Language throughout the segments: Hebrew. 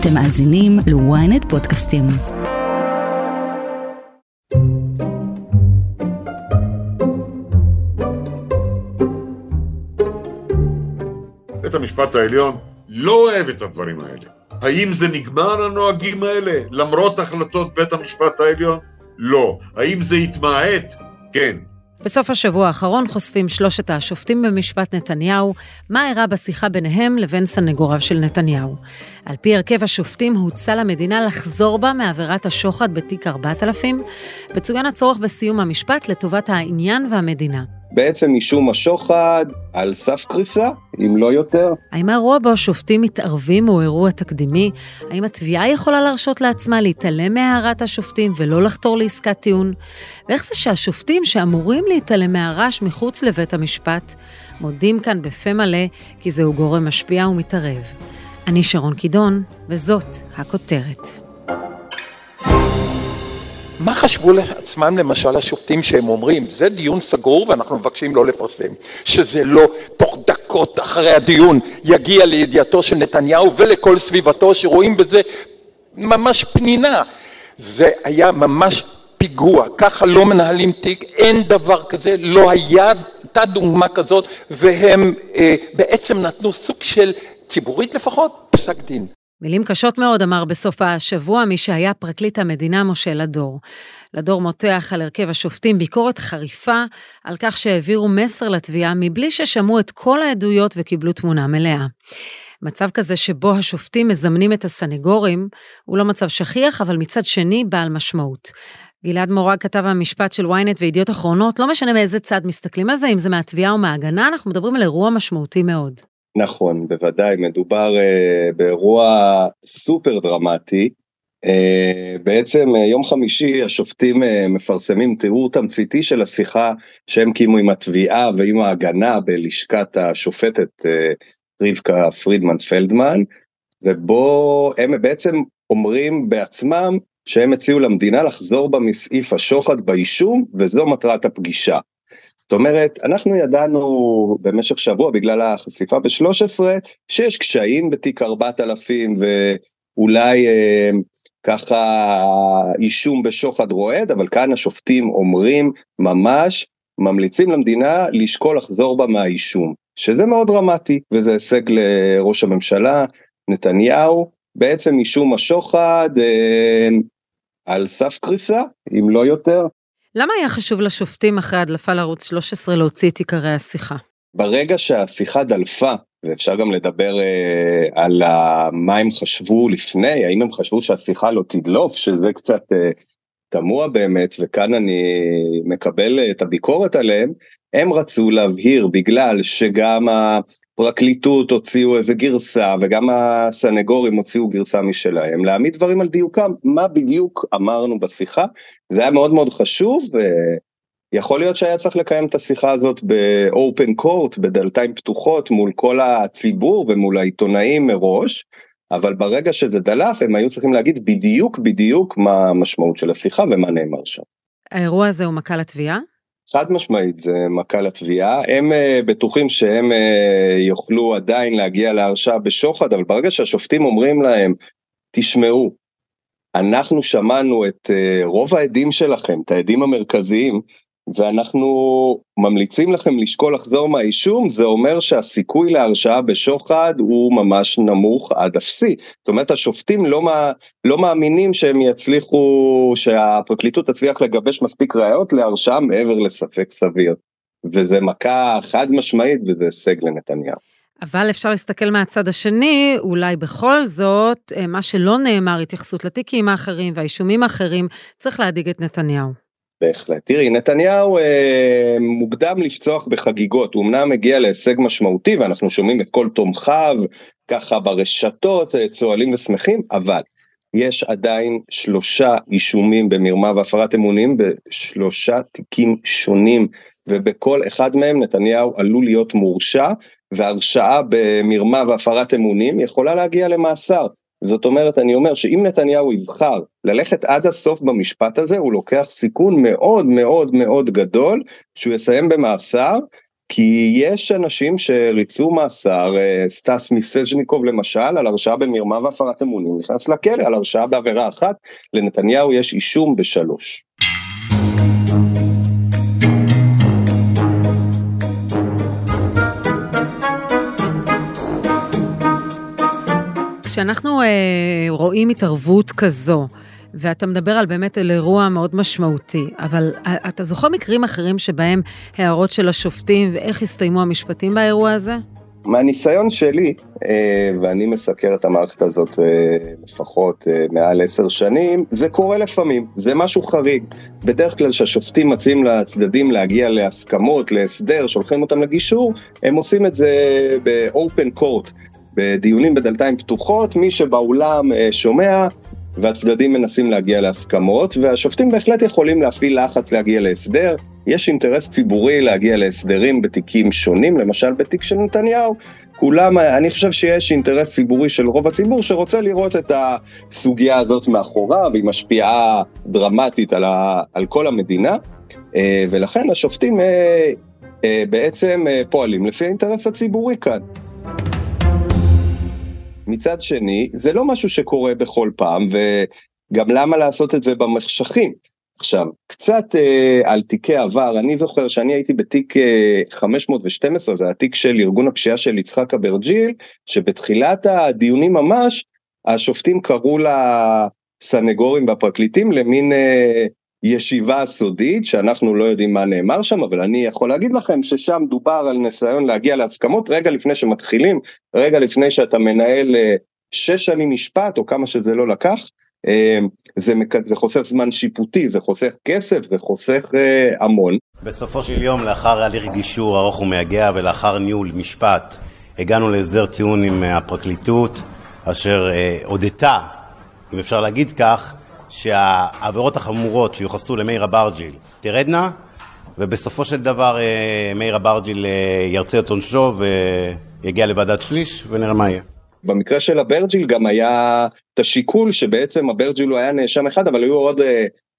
אתם מאזינים ל-ynet פודקאסטים. בית המשפט העליון לא אוהב את הדברים האלה. האם זה נגמר הנוהגים האלה למרות החלטות בית המשפט העליון? לא. האם זה התמעט? כן. בסוף השבוע האחרון חושפים שלושת השופטים במשפט נתניהו מה אירע בשיחה ביניהם לבין סנגוריו של נתניהו. על פי הרכב השופטים הוצע למדינה לחזור בה מעבירת השוחד בתיק 4000, וצוין הצורך בסיום המשפט לטובת העניין והמדינה. בעצם משום השוחד על סף קריסה, אם לא יותר. האם האירוע בו השופטים מתערבים הוא אירוע תקדימי? האם התביעה יכולה להרשות לעצמה להתעלם מהערת השופטים ולא לחתור לעסקת טיעון? ואיך זה שהשופטים שאמורים להתעלם מהרעש מחוץ לבית המשפט, מודים כאן בפה מלא כי זהו גורם משפיע ומתערב. אני שרון קידון, וזאת הכותרת. מה חשבו לעצמם למשל השופטים שהם אומרים, זה דיון סגור ואנחנו מבקשים לא לפרסם, שזה לא תוך דקות אחרי הדיון יגיע לידיעתו של נתניהו ולכל סביבתו שרואים בזה ממש פנינה, זה היה ממש פיגוע, ככה לא מנהלים תיק, אין דבר כזה, לא היה, הייתה דוגמה כזאת. והם אה, בעצם נתנו סוג של, ציבורית לפחות, פסק דין. מילים קשות מאוד אמר בסוף השבוע מי שהיה פרקליט המדינה משה לדור. לדור מותח על הרכב השופטים ביקורת חריפה על כך שהעבירו מסר לתביעה מבלי ששמעו את כל העדויות וקיבלו תמונה מלאה. מצב כזה שבו השופטים מזמנים את הסנגורים הוא לא מצב שכיח, אבל מצד שני בעל משמעות. גלעד מורג כתב המשפט של ynet וידיעות אחרונות, לא משנה מאיזה צד מסתכלים על זה, אם זה מהתביעה או מההגנה, אנחנו מדברים על אירוע משמעותי מאוד. נכון, בוודאי, מדובר uh, באירוע סופר דרמטי. Uh, בעצם uh, יום חמישי השופטים uh, מפרסמים תיאור תמציתי של השיחה שהם קיימו עם התביעה ועם ההגנה בלשכת השופטת uh, רבקה פרידמן פלדמן, ובו הם בעצם אומרים בעצמם שהם הציעו למדינה לחזור בה מסעיף השוחד באישום, וזו מטרת הפגישה. זאת אומרת, אנחנו ידענו במשך שבוע בגלל החשיפה ב-13 שיש קשיים בתיק 4000 ואולי אה, ככה אישום בשוחד רועד, אבל כאן השופטים אומרים ממש, ממליצים למדינה לשקול לחזור בה מהאישום, שזה מאוד דרמטי, וזה הישג לראש הממשלה, נתניהו, בעצם אישום השוחד אה, על סף קריסה, אם לא יותר. למה היה חשוב לשופטים אחרי הדלפה לערוץ 13 להוציא את עיקרי השיחה? ברגע שהשיחה דלפה, ואפשר גם לדבר אה, על מה הם חשבו לפני, האם הם חשבו שהשיחה לא תדלוף, שזה קצת אה, תמוה באמת, וכאן אני מקבל את הביקורת עליהם, הם רצו להבהיר בגלל שגם הפרקליטות הוציאו איזה גרסה וגם הסנגורים הוציאו גרסה משלהם, להעמיד דברים על דיוקם, מה בדיוק אמרנו בשיחה, זה היה מאוד מאוד חשוב, ויכול להיות שהיה צריך לקיים את השיחה הזאת באופן קורט, בדלתיים פתוחות מול כל הציבור ומול העיתונאים מראש, אבל ברגע שזה דלף הם היו צריכים להגיד בדיוק בדיוק מה המשמעות של השיחה ומה נאמר שם. האירוע הזה הוא מכה לתביעה? חד משמעית זה מכה לתביעה, הם uh, בטוחים שהם uh, יוכלו עדיין להגיע להרשעה בשוחד, אבל ברגע שהשופטים אומרים להם, תשמעו, אנחנו שמענו את uh, רוב העדים שלכם, את העדים המרכזיים, ואנחנו ממליצים לכם לשקול לחזור מהאישום, זה אומר שהסיכוי להרשעה בשוחד הוא ממש נמוך עד אפסי. זאת אומרת, השופטים לא, מה, לא מאמינים שהם יצליחו, שהפרקליטות תצליח לגבש מספיק ראיות להרשעה מעבר לספק סביר. וזה מכה חד משמעית וזה הישג לנתניהו. אבל אפשר להסתכל מהצד השני, אולי בכל זאת, אה, מה שלא נאמר, התייחסות לתיקים האחרים והאישומים האחרים, צריך להדאיג את נתניהו. בהחלט. תראי, נתניהו אה, מוקדם לפצוח בחגיגות, הוא אמנם מגיע להישג משמעותי ואנחנו שומעים את כל תומכיו ככה ברשתות אה, צוהלים ושמחים, אבל יש עדיין שלושה אישומים במרמה והפרת אמונים בשלושה תיקים שונים, ובכל אחד מהם נתניהו עלול להיות מורשע, והרשעה במרמה והפרת אמונים יכולה להגיע למאסר. זאת אומרת, אני אומר שאם נתניהו יבחר ללכת עד הסוף במשפט הזה, הוא לוקח סיכון מאוד מאוד מאוד גדול שהוא יסיים במאסר, כי יש אנשים שריצו מאסר, אה, סטס מיסז'ניקוב למשל, על הרשעה במרמה והפרת אמונים, נכנס לכלא על הרשעה בעבירה אחת, לנתניהו יש אישום בשלוש. כשאנחנו אה, רואים התערבות כזו, ואתה מדבר על באמת על אירוע מאוד משמעותי, אבל אתה זוכר מקרים אחרים שבהם הערות של השופטים ואיך הסתיימו המשפטים באירוע הזה? מהניסיון שלי, אה, ואני מסקר את המערכת הזאת אה, לפחות אה, מעל עשר שנים, זה קורה לפעמים, זה משהו חריג. בדרך כלל כשהשופטים מציעים לצדדים להגיע להסכמות, להסדר, שולחים אותם לגישור, הם עושים את זה ב-open court, בדיונים בדלתיים פתוחות, מי שבאולם שומע, והצדדים מנסים להגיע להסכמות, והשופטים בהחלט יכולים להפעיל לחץ להגיע להסדר. יש אינטרס ציבורי להגיע להסדרים בתיקים שונים, למשל בתיק של נתניהו. כולם, אני חושב שיש אינטרס ציבורי של רוב הציבור שרוצה לראות את הסוגיה הזאת מאחוריו, היא משפיעה דרמטית על, ה, על כל המדינה, אה, ולכן השופטים אה, אה, בעצם פועלים לפי האינטרס הציבורי כאן. מצד שני, זה לא משהו שקורה בכל פעם, וגם למה לעשות את זה במחשכים? עכשיו, קצת אה, על תיקי עבר, אני זוכר שאני הייתי בתיק אה, 512, זה התיק של ארגון הפשיעה של יצחק אברג'יל, שבתחילת הדיונים ממש, השופטים קראו לסנגורים והפרקליטים למין אה, ישיבה סודית שאנחנו לא יודעים מה נאמר שם, אבל אני יכול להגיד לכם ששם דובר על ניסיון להגיע להסכמות רגע לפני שמתחילים, רגע לפני שאתה מנהל אה, שש שנים משפט או כמה שזה לא לקח. אה, זה, זה חוסך זמן שיפוטי, זה חוסך כסף, זה חוסך אה, המון. בסופו של יום, לאחר הליך גישור ארוך ומייגע ולאחר ניהול משפט, הגענו להסדר טיעון עם הפרקליטות, אשר הודתה, אם אפשר להגיד כך, שהעבירות החמורות שיוחסו למאיר אברג'יל תרדנה, ובסופו של דבר אה, מאיר אברג'יל אה, ירצה את עונשו ויגיע לוועדת שליש, ונראה מה יהיה. במקרה של אברג'יל גם היה את השיקול שבעצם אברג'יל הוא היה נאשם אחד, אבל היו עוד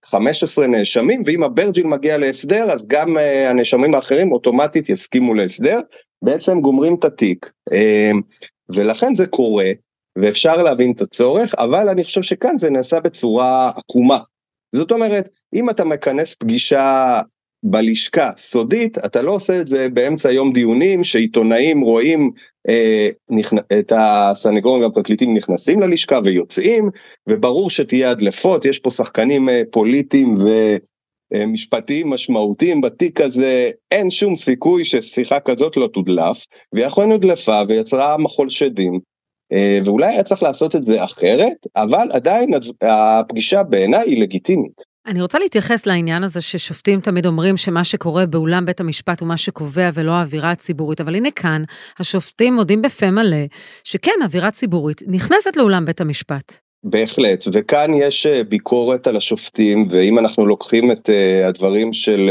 15 אה, נאשמים, ואם אברג'יל מגיע להסדר, אז גם הנאשמים האחרים אוטומטית יסכימו להסדר, בעצם גומרים את התיק. ולכן זה קורה, ואפשר להבין את הצורך, אבל אני חושב שכאן זה נעשה בצורה עקומה. זאת אומרת, אם אתה מכנס פגישה בלשכה סודית, אתה לא עושה את זה באמצע יום דיונים שעיתונאים רואים אה, נכ... את הסנגורים והפרקליטים נכנסים ללשכה ויוצאים, וברור שתהיה הדלפות, יש פה שחקנים אה, פוליטיים ומשפטיים משמעותיים בתיק הזה, אין שום סיכוי ששיחה כזאת לא תודלף, ויכול להיות הודלפה ויצרה מחול שדים, אה, ואולי היה צריך לעשות את זה אחרת, אבל עדיין הפגישה בעיניי היא לגיטימית. אני רוצה להתייחס לעניין הזה ששופטים תמיד אומרים שמה שקורה באולם בית המשפט הוא מה שקובע ולא האווירה הציבורית, אבל הנה כאן, השופטים מודים בפה מלא שכן, אווירה ציבורית נכנסת לאולם בית המשפט. בהחלט, וכאן יש אה, ביקורת על השופטים, ואם אנחנו לוקחים את uh, הדברים של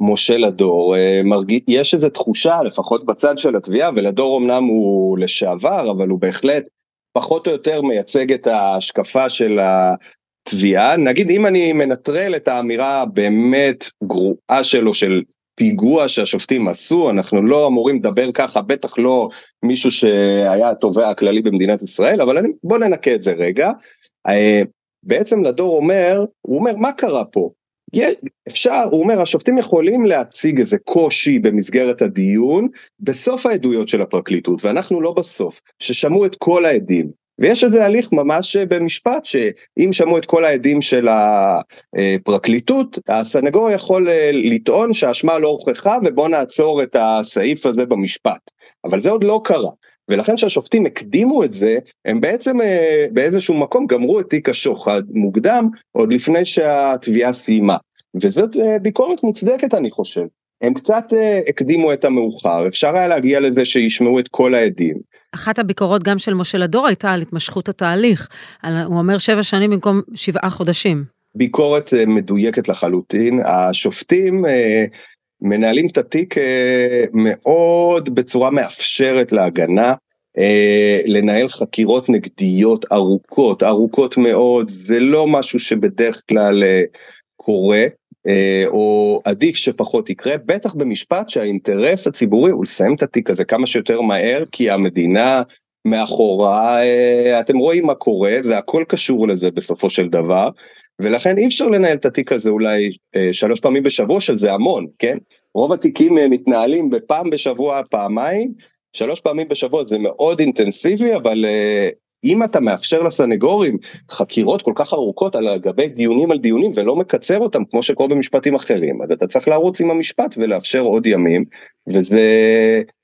משה לדור, אה, יש איזו תחושה, לפחות בצד של התביעה, ולדור אמנם הוא לשעבר, אבל הוא בהחלט פחות או יותר מייצג את ההשקפה של התביעה. נגיד, אם אני מנטרל את האמירה הבאמת גרועה שלו, של פיגוע שהשופטים עשו, אנחנו לא אמורים לדבר ככה, בטח לא מישהו שהיה התובע הכללי במדינת ישראל, אבל אני, בוא ננקה את זה רגע. אה, בעצם לדור אומר, הוא אומר, מה קרה פה? אפשר, הוא אומר, השופטים יכולים להציג איזה קושי במסגרת הדיון בסוף העדויות של הפרקליטות, ואנחנו לא בסוף, ששמעו את כל העדים. ויש איזה הליך ממש במשפט, שאם שמעו את כל העדים של הפרקליטות, הסנגור יכול אה, לטעון שהאשמה לא הוכחה ובוא נעצור את הסעיף הזה במשפט. אבל זה עוד לא קרה. ולכן כשהשופטים הקדימו את זה, הם בעצם אה, באיזשהו מקום גמרו את תיק השוחד מוקדם, עוד לפני שהתביעה סיימה. וזאת אה, ביקורת מוצדקת אני חושב. הם קצת אה, הקדימו את המאוחר, אפשר היה להגיע לזה שישמעו את כל העדים. אחת הביקורות גם של משה לדור הייתה על התמשכות התהליך, הוא אומר שבע שנים במקום שבעה חודשים. ביקורת מדויקת לחלוטין, השופטים מנהלים את התיק אה, מאוד בצורה מאפשרת להגנה, אה, לנהל חקירות נגדיות ארוכות, ארוכות מאוד, זה לא משהו שבדרך כלל אה, קורה. או עדיף שפחות יקרה, בטח במשפט שהאינטרס הציבורי הוא לסיים את התיק הזה כמה שיותר מהר, כי המדינה מאחורה, אתם רואים מה קורה, זה הכל קשור לזה בסופו של דבר, ולכן אי אפשר לנהל את התיק הזה אולי אה, שלוש פעמים בשבוע, שזה המון, כן? רוב התיקים מתנהלים בפעם בשבוע, פעמיים, שלוש פעמים בשבוע זה מאוד אינטנסיבי, אבל אם אתה מאפשר לסנגורים חקירות כל כך ארוכות על גבי דיונים על דיונים ולא מקצר אותם כמו שקורה במשפטים אחרים, אז אתה צריך לרוץ עם המשפט ולאפשר עוד ימים, וזה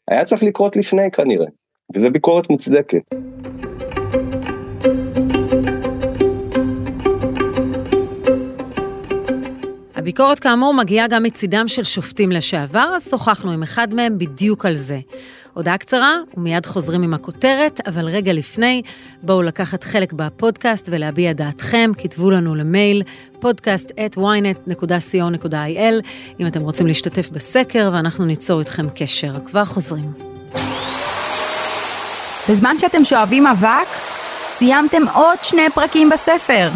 היה צריך לקרות לפני כנראה, וזה ביקורת מוצדקת. הביקורת כאמור מגיעה גם מצידם של שופטים לשעבר, אז שוחחנו עם אחד מהם בדיוק על זה. הודעה קצרה, ומיד חוזרים עם הכותרת, אבל רגע לפני, בואו לקחת חלק בפודקאסט ולהביע דעתכם, כתבו לנו למייל podcast at ynet.co.il, אם אתם רוצים להשתתף בסקר, ואנחנו ניצור איתכם קשר. כבר חוזרים. בזמן שאתם שואבים אבק, סיימתם עוד שני פרקים בספר.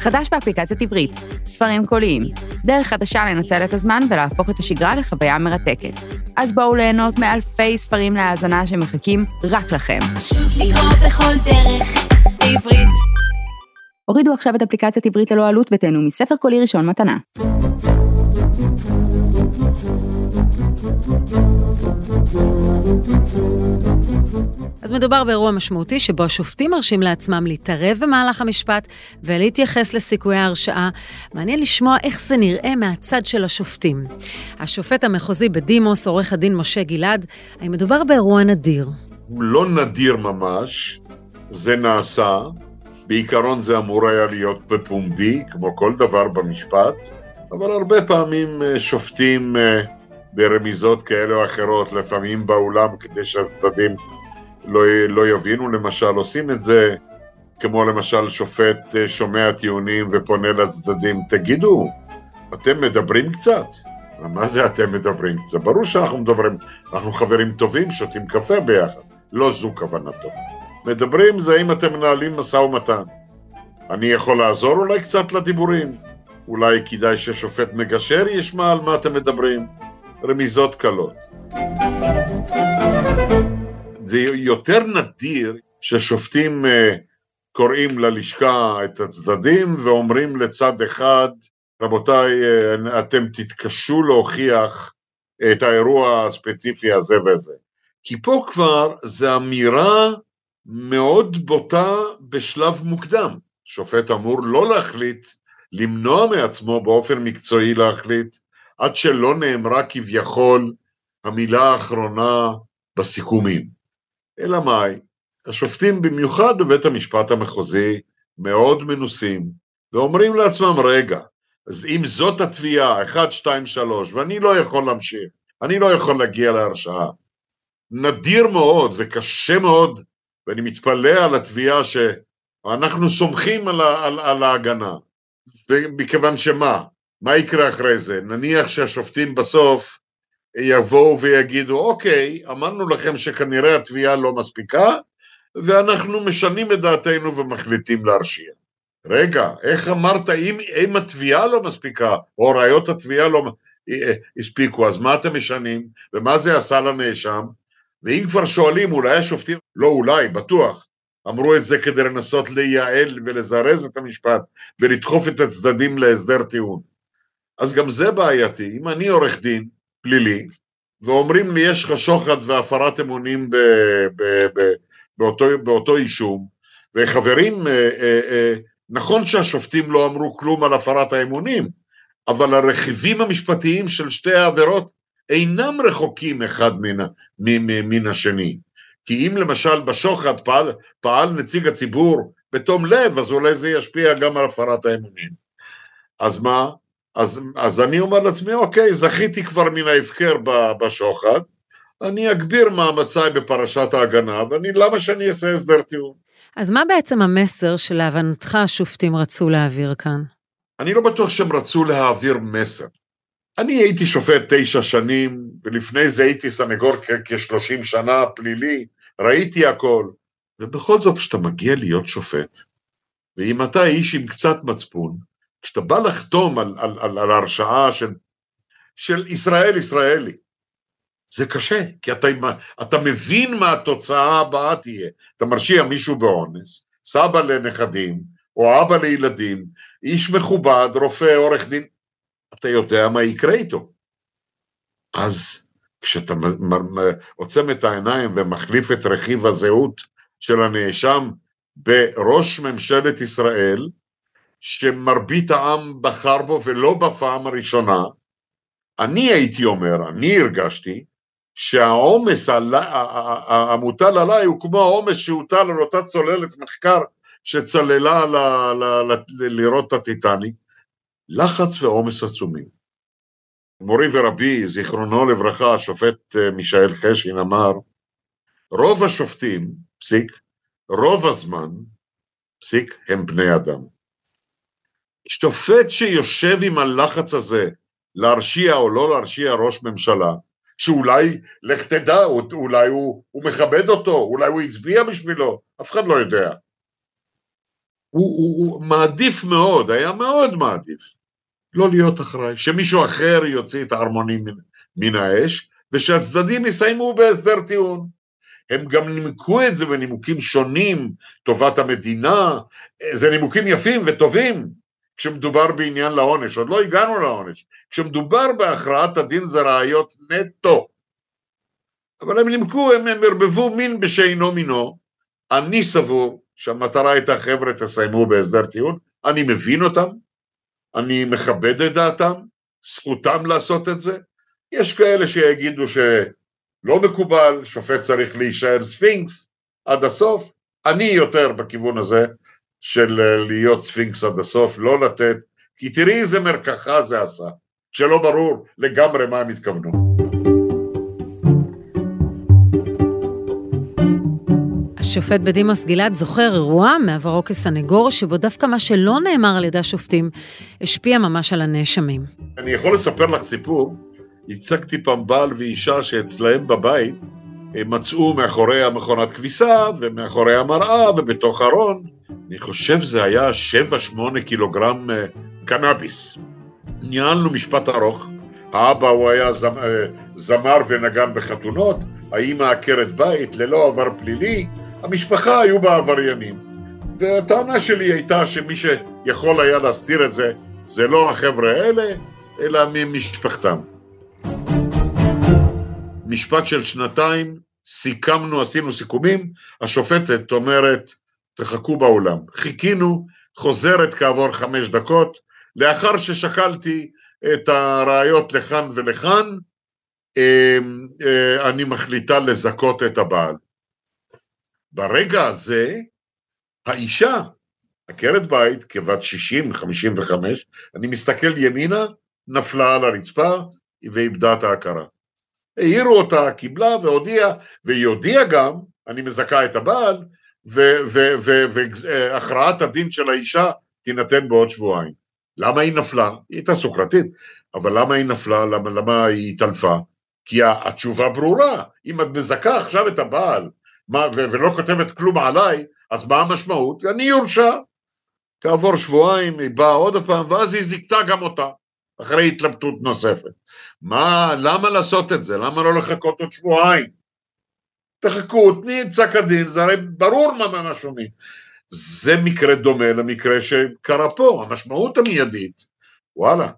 חדש באפליקציית עברית, ספרים קוליים, דרך חדשה לנצל את הזמן ולהפוך את השגרה לחוויה מרתקת. אז בואו ליהנות מאלפי ספרים להאזנה שמחכים רק לכם. הורידו עכשיו את אפליקציית עברית ללא עלות ותהנו מספר קולי ראשון מתנה. אז מדובר באירוע משמעותי שבו השופטים מרשים לעצמם להתערב במהלך המשפט ולהתייחס לסיכויי ההרשעה. מעניין לשמוע איך זה נראה מהצד של השופטים. השופט המחוזי בדימוס, עורך הדין משה גלעד, האם מדובר באירוע נדיר? לא נדיר ממש, זה נעשה. בעיקרון זה אמור היה להיות בפומבי, כמו כל דבר במשפט, אבל הרבה פעמים אה, שופטים אה, ברמיזות כאלה או אחרות, לפעמים באולם, כדי שהצדדים לא, לא יבינו, למשל, עושים את זה כמו למשל שופט אה, שומע טיעונים ופונה לצדדים, תגידו, אתם מדברים קצת? מה זה אתם מדברים קצת? ברור שאנחנו מדברים, אנחנו חברים טובים, שותים קפה ביחד, לא זו כוונתו. מדברים זה אם אתם מנהלים משא ומתן. אני יכול לעזור אולי קצת לדיבורים? אולי כדאי ששופט מגשר ישמע על מה אתם מדברים? רמיזות קלות. זה יותר נדיר ששופטים אה, קוראים ללשכה את הצדדים ואומרים לצד אחד, רבותיי, אה, אתם תתקשו להוכיח את האירוע הספציפי הזה וזה. כי פה כבר זה אמירה מאוד בוטה בשלב מוקדם. שופט אמור לא להחליט, למנוע מעצמו באופן מקצועי להחליט, עד שלא נאמרה כביכול המילה האחרונה בסיכומים. אלא מאי? השופטים במיוחד בבית המשפט המחוזי מאוד מנוסים, ואומרים לעצמם, רגע, אז אם זאת התביעה, 1, 2, 3, ואני לא יכול להמשיך, אני לא יכול להגיע להרשעה, נדיר מאוד וקשה מאוד, ואני מתפלא על התביעה שאנחנו סומכים על, על, על ההגנה, ומכיוון שמה? מה יקרה אחרי זה? נניח שהשופטים בסוף יבואו ויגידו, אוקיי, אמרנו לכם שכנראה התביעה לא מספיקה, ואנחנו משנים את דעתנו ומחליטים להרשיע. רגע, איך אמרת, אם, אם התביעה לא מספיקה, או ראיות התביעה לא אה, הספיקו, אז מה אתם משנים? ומה זה עשה לנאשם? ואם כבר שואלים, אולי השופטים, לא אולי, בטוח, אמרו את זה כדי לנסות לייעל ולזרז את המשפט ולדחוף את הצדדים להסדר טיעון. אז גם זה בעייתי. אם אני עורך דין, פלילי, ואומרים לי יש לך שוחד והפרת אמונים ב, ב, ב, באותו, באותו אישום, וחברים, אה, אה, אה, נכון שהשופטים לא אמרו כלום על הפרת האמונים, אבל הרכיבים המשפטיים של שתי העבירות אינם רחוקים אחד מן, מן, מן השני. כי אם למשל בשוחד פעל, פעל נציג הציבור בתום לב, אז אולי זה ישפיע גם על הפרת האמונים. אז מה? אז, אז אני אומר לעצמי, אוקיי, זכיתי כבר מן ההפקר בשוחד, אני אגביר מאמציי בפרשת ההגנה, ואני, למה שאני אעשה הסדר טיעון? אז מה בעצם המסר שלהבנתך השופטים רצו להעביר כאן? אני לא בטוח שהם רצו להעביר מסר. אני הייתי שופט תשע שנים, ולפני זה הייתי סנגור כ-30 שנה פלילי, ראיתי הכל. ובכל זאת, כשאתה מגיע להיות שופט, ואם אתה איש עם קצת מצפון, כשאתה בא לחתום על, על, על, על הרשעה של, של ישראל ישראלי, זה קשה, כי אתה, אתה מבין מה התוצאה הבאה תהיה. אתה מרשיע מישהו באונס, סבא לנכדים, או אבא לילדים, איש מכובד, רופא, עורך דין, אתה יודע מה יקרה איתו. אז כשאתה עוצם את העיניים ומחליף את רכיב הזהות של הנאשם בראש ממשלת ישראל, שמרבית העם בחר בו ולא בפעם הראשונה, אני הייתי אומר, אני הרגשתי, שהעומס המוטל עליי הוא כמו העומס שהוטל על אותה צוללת מחקר שצללה ל, ל, ל, לראות את הטיטניק, לחץ ועומס עצומים. מורי ורבי, זיכרונו לברכה, השופט אה, מישאל חשין אמר, רוב השופטים, פסיק, רוב הזמן, פסיק, הם בני אדם. שופט שיושב עם הלחץ הזה להרשיע או לא להרשיע ראש ממשלה, שאולי, לך תדע, אולי הוא, הוא מכבד אותו, אולי הוא הצביע בשבילו, אף אחד לא יודע. הוא, הוא, הוא מעדיף מאוד, היה מאוד מעדיף, לא להיות אחראי, שמישהו אחר יוציא את הערמונים מן, מן האש, ושהצדדים יסיימו בהסדר טיעון. הם גם נימקו את זה בנימוקים שונים, טובת המדינה, זה נימוקים יפים וטובים, כשמדובר בעניין לעונש, עוד לא הגענו לעונש, כשמדובר בהכרעת הדין זה ראיות נטו. אבל הם נימקו, הם, הם ערבבו מין בשאינו מינו, אני סבור שהמטרה הייתה חבר'ה תסיימו בהסדר טיעון, אני מבין אותם, אני מכבד את דעתם, זכותם לעשות את זה, יש כאלה שיגידו שלא מקובל, שופט צריך להישאר ספינקס עד הסוף, אני יותר בכיוון הזה, של אה, להיות ספינקס עד הסוף, לא לתת, כי תראי איזה מרקחה זה עשה, שלא ברור לגמרי מה הם התכוונו. השופט בדימוס גלעד זוכר אירוע מעברו כסנגור, שבו דווקא מה שלא נאמר על ידי השופטים, השפיע ממש על הנאשמים. אני יכול לספר לך סיפור, הצגתי פעם בעל ואישה שאצלהם בבית מצאו מאחורי המכונת כביסה ומאחורי המראה ובתוך ארון אני חושב זה היה 7-8 קילוגרם אה, קנאביס. ניהלנו משפט ארוך, האבא הוא היה אה, זמר ונגן בחתונות, האמא עקרת בית, ללא עבר פלילי, המשפחה היו בה עבריינים. והטענה שלי הייתה שמי שיכול היה להסתיר את זה, זה לא החבר'ה האלה, אלא ממשפחתם. משפט של שנתיים, סיכמנו, עשינו סיכומים, השופטת אומרת, תחכו באולם. חיכינו, חוזרת כעבור חמש דקות, לאחר ששקלתי את הראיות לכאן ולכאן, אמ, אה, אני מחליטה לזכות את הבעל. ברגע הזה, האישה, עקרת בית, כבת 60-55, אני מסתכל ימינה, נפלה על הרצפה ואיבדה את ההכרה. העירו אותה, קיבלה והודיעה, והיא הודיעה גם, אני מזכה את הבעל, והכרעת הדין של האישה תינתן בעוד שבועיים. למה היא נפלה? היא הייתה סוכרתית, אבל למה היא נפלה? למה, למה היא התעלפה? כי התשובה ברורה, אם את מזכה עכשיו את הבעל מה, ולא כותבת כלום עליי, אז מה המשמעות? אני יורשע. כעבור שבועיים היא באה עוד פעם, ואז היא זיכתה גם אותה, אחרי התלבטות נוספת. מה, למה לעשות את זה? למה לא לחכות עוד שבועיים? תחכו, תני את פסק הדין, זה הרי ברור מה מה שומעים. זה מקרה דומה למקרה שקרה פה, המשמעות המיידית, וואלה,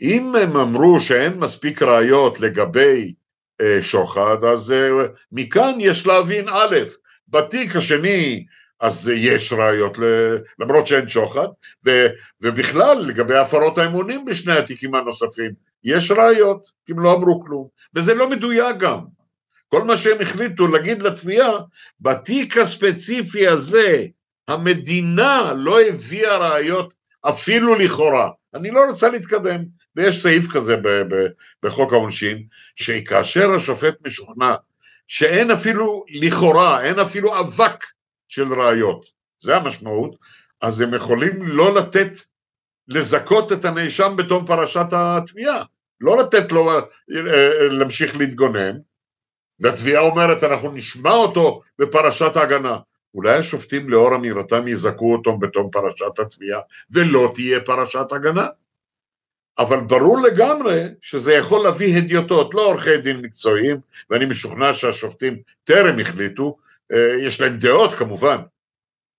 אם הם אמרו שאין מספיק ראיות לגבי אה, שוחד, אז אה, מכאן יש להבין א', בתיק השני אז יש ראיות, למרות שאין שוחד, ו, ובכלל לגבי הפרות האמונים בשני התיקים הנוספים, יש ראיות, כי הם לא אמרו כלום, וזה לא מדויק גם. כל מה שהם החליטו להגיד לתביעה, בתיק הספציפי הזה, המדינה לא הביאה ראיות אפילו לכאורה. אני לא רוצה להתקדם, ויש סעיף כזה ב- ב- בחוק העונשין, שכאשר השופט משוכנע שאין אפילו לכאורה, אין אפילו אבק של ראיות, זה המשמעות, אז הם יכולים לא לתת, לזכות את הנאשם בתום פרשת התביעה, לא לתת לו אה, אה, להמשיך להתגונן, והתביעה אומרת אנחנו נשמע אותו בפרשת ההגנה, אולי השופטים לאור אמירתם יזכו אותו בתום פרשת התביעה, ולא תהיה פרשת הגנה. אבל ברור לגמרי שזה יכול להביא הדיוטות, לא עורכי דין מקצועיים, ואני משוכנע שהשופטים טרם החליטו, אה, יש להם דעות כמובן,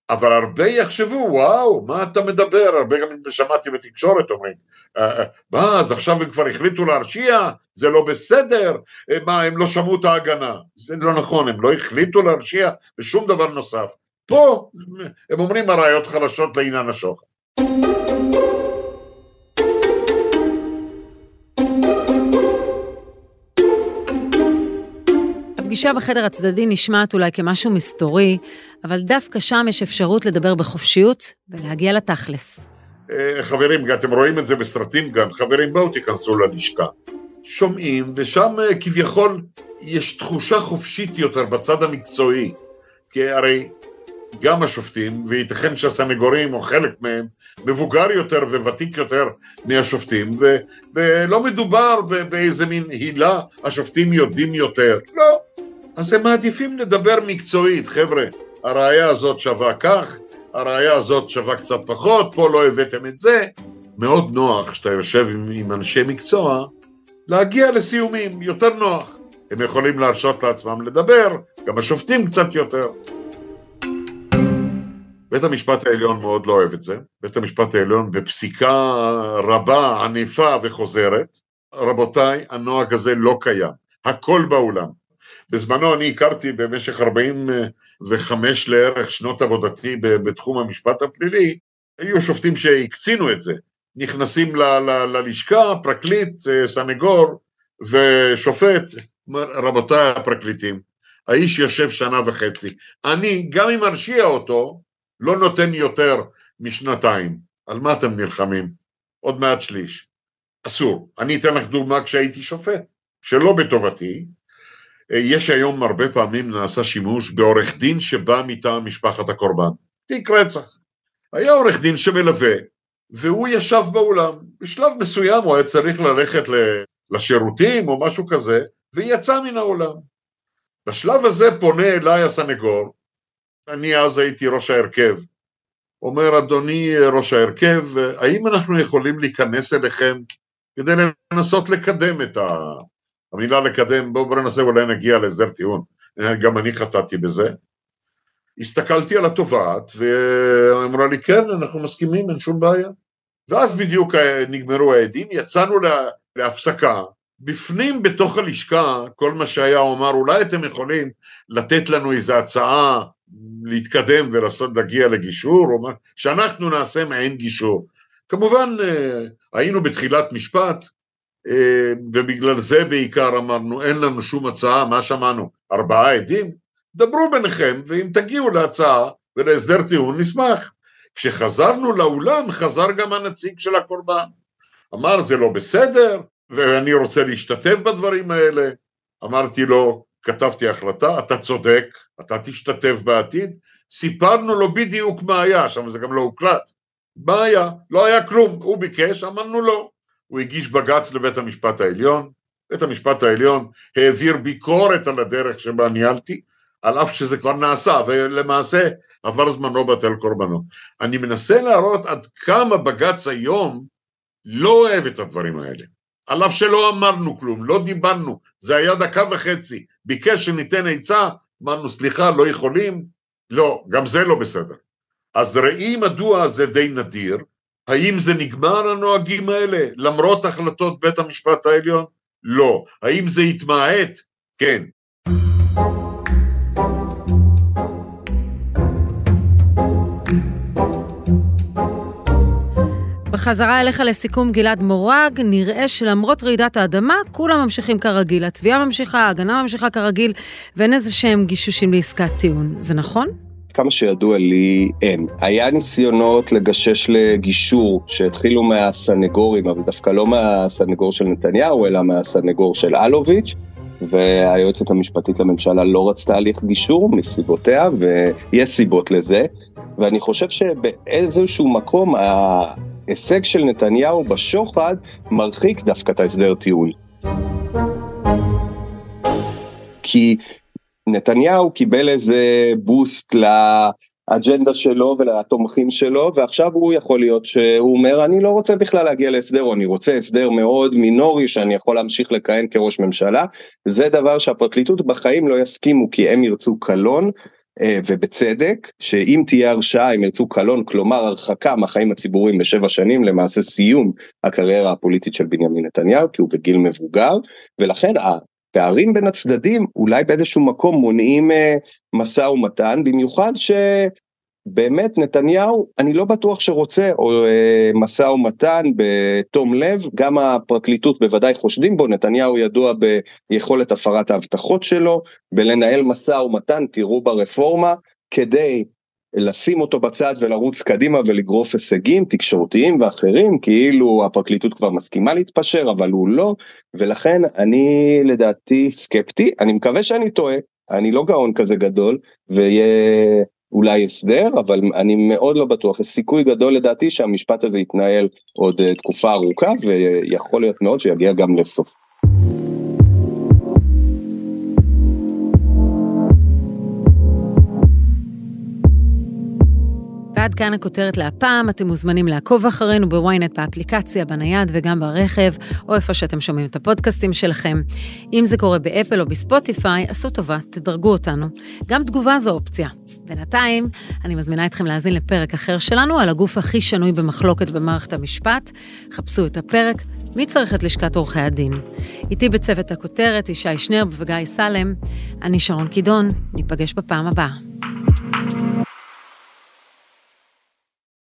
אבל הרבה יחשבו, וואו, מה אתה מדבר? הרבה גם שמעתי בתקשורת אומרים, אה, אה, מה, אז עכשיו הם כבר החליטו להרשיע? זה לא בסדר? מה, הם לא שמעו את ההגנה? זה לא נכון, הם לא החליטו להרשיע ושום דבר נוסף. פה הם אומרים הראיות חלשות לעניין השוחד. הפגישה בחדר הצדדי נשמעת אולי כמשהו מסתורי, אבל דווקא שם יש אפשרות לדבר בחופשיות ולהגיע לתכלס. אה, חברים, אתם רואים את זה בסרטים גם, חברים בואו תיכנסו ללשכה. שומעים, ושם אה, כביכול יש תחושה חופשית יותר בצד המקצועי. כי הרי גם השופטים, וייתכן שהסנגורים, או חלק מהם, מבוגר יותר וותיק יותר מהשופטים, ו, ולא מדובר באיזה מין הילה, השופטים יודעים יותר. לא. אז הם מעדיפים לדבר מקצועית, חבר'ה, הראייה הזאת שווה כך, הראייה הזאת שווה קצת פחות, פה לא הבאתם את זה. מאוד נוח כשאתה יושב עם, עם אנשי מקצוע, להגיע לסיומים, יותר נוח. הם יכולים להרשות לעצמם לדבר, גם השופטים קצת יותר. בית המשפט העליון מאוד לא אוהב את זה. בית המשפט העליון בפסיקה רבה, ענפה וחוזרת. רבותיי, הנוהג הזה לא קיים. הכל בעולם. בזמנו אני הכרתי במשך 45 לערך שנות עבודתי בתחום המשפט הפלילי, היו שופטים שהקצינו את זה. נכנסים ל- ל- ללשכה, פרקליט, סנגור ושופט, רבותיי הפרקליטים, האיש יושב שנה וחצי. אני, גם אם ארשיע אותו, לא נותן יותר משנתיים. על מה אתם נלחמים? עוד מעט שליש. אסור. אני אתן לך דוגמה כשהייתי שופט, שלא בטובתי. אה, יש היום הרבה פעמים נעשה שימוש בעורך דין שבא מטעם משפחת הקורבן. תיק רצח. היה עורך דין שמלווה, והוא ישב באולם. בשלב מסוים הוא היה צריך ללכת לשירותים או משהו כזה, ויצא מן האולם. בשלב הזה פונה אליי הסנגור, אני אז הייתי ראש ההרכב. אומר, אדוני ראש ההרכב, האם אנחנו יכולים להיכנס אליכם כדי לנסות לקדם את ה... המילה לקדם, בואו בוא ננסה, אולי נגיע להסדר טיעון. גם אני חטאתי בזה. הסתכלתי על התובעת, ואמרה לי, כן, אנחנו מסכימים, אין שום בעיה. ואז בדיוק נגמרו העדים, יצאנו להפסקה. בפנים, בתוך הלשכה, כל מה שהיה, הוא אמר, אולי אתם יכולים לתת לנו איזו הצעה להתקדם ולעשות, להגיע לגישור, או מה, שאנחנו נעשה מעין גישור. כמובן, אה, היינו בתחילת משפט, אה, ובגלל זה בעיקר אמרנו, אין לנו שום הצעה, מה שמענו? ארבעה עדים? דברו ביניכם, ואם תגיעו להצעה ולהסדר טיעון, נשמח. כשחזרנו לאולם, חזר גם הנציג של הקורבן. אמר, זה לא בסדר, ואני רוצה להשתתף בדברים האלה. אמרתי לו, כתבתי החלטה, אתה צודק, אתה תשתתף בעתיד, סיפרנו לו בדיוק מה היה, שם זה גם לא הוקלט. מה היה? לא היה כלום, הוא ביקש, אמרנו לא. הוא הגיש בג"ץ לבית המשפט העליון, בית המשפט העליון העביר ביקורת על הדרך שבה ניהלתי, על אף שזה כבר נעשה, ולמעשה עבר זמנו בטל קורבנו. אני מנסה להראות עד כמה בג"ץ היום לא אוהב את הדברים האלה. על אף שלא אמרנו כלום, לא דיברנו, זה היה דקה וחצי, ביקש שניתן עצה, אמרנו סליחה, לא יכולים, לא, גם זה לא בסדר. אז ראי מדוע זה די נדיר, האם זה נגמר הנוהגים האלה, למרות החלטות בית המשפט העליון? לא. האם זה התמעט? כן. בחזרה אליך לסיכום גלעד מורג, נראה שלמרות רעידת האדמה, כולם ממשיכים כרגיל. התביעה ממשיכה, ההגנה ממשיכה כרגיל, ואין איזה שהם גישושים לעסקת טיעון. זה נכון? כמה שידוע לי, אין. היה ניסיונות לגשש לגישור שהתחילו מהסנגורים, אבל דווקא לא מהסנגור של נתניהו, אלא מהסנגור של אלוביץ', והיועצת המשפטית לממשלה לא רצתה הליך גישור מסיבותיה, ויש סיבות לזה. ואני חושב שבאיזשהו מקום ההישג של נתניהו בשוחד מרחיק דווקא את ההסדר טיעון. כי נתניהו קיבל איזה בוסט לאג'נדה שלו ולתומכים שלו, ועכשיו הוא יכול להיות שהוא אומר, אני לא רוצה בכלל להגיע להסדר, או אני רוצה הסדר מאוד מינורי שאני יכול להמשיך לכהן כראש ממשלה. זה דבר שהפרקליטות בחיים לא יסכימו, כי הם ירצו קלון, אה, ובצדק, שאם תהיה הרשעה הם ירצו קלון, כלומר הרחקה מהחיים הציבוריים בשבע שנים, למעשה סיום הקריירה הפוליטית של בנימין נתניהו, כי הוא בגיל מבוגר, ולכן הפערים בין הצדדים אולי באיזשהו מקום מונעים אה, משא ומתן, במיוחד ש... באמת נתניהו, אני לא בטוח שרוצה או אה, משא ומתן בתום לב, גם הפרקליטות בוודאי חושדים בו, נתניהו ידוע ביכולת הפרת ההבטחות שלו, בלנהל משא ומתן, תראו ברפורמה, כדי לשים אותו בצד ולרוץ קדימה ולגרוף הישגים תקשורתיים ואחרים, כאילו הפרקליטות כבר מסכימה להתפשר, אבל הוא לא, ולכן אני לדעתי סקפטי, אני מקווה שאני טועה, אני לא גאון כזה גדול, ויהיה... אולי הסדר, אבל אני מאוד לא בטוח, יש סיכוי גדול לדעתי שהמשפט הזה יתנהל עוד אה, תקופה ארוכה, ויכול להיות מאוד שיגיע גם לסוף. ועד כאן הכותרת להפעם, אתם מוזמנים לעקוב אחרינו בוויינט באפליקציה, בנייד וגם ברכב, או איפה שאתם שומעים את הפודקאסטים שלכם. אם זה קורה באפל או בספוטיפיי, עשו טובה, תדרגו אותנו. גם תגובה זו אופציה. בינתיים, אני מזמינה אתכם להאזין לפרק אחר שלנו על הגוף הכי שנוי במחלוקת במערכת המשפט. חפשו את הפרק, מי צריך את לשכת עורכי הדין? איתי בצוות הכותרת, ישי שנרב וגיא סלם. אני שרון קידון, ניפגש בפעם הבאה.